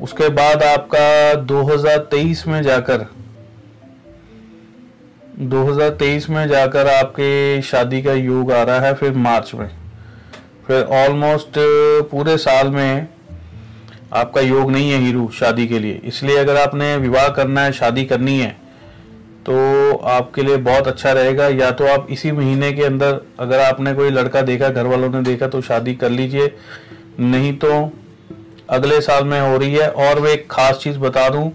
उसके बाद आपका 2023 में जाकर 2023 में जाकर आपके शादी का योग आ रहा है फिर मार्च में। फिर ऑलमोस्ट पूरे साल में आपका योग नहीं है हीरू शादी के लिए। इसलिए अगर आपने विवाह करना है, शादी करनी है तो आपके लिए बहुत अच्छा रहेगा। या तो आप इसी महीने के अंदर अगर आपने कोई लड़का देखा, घर वालों ने देखा तो शादी कर लीजिए। नहीं तो अगले साल में हो रही है और वे एक खास चीज़ बता दूँ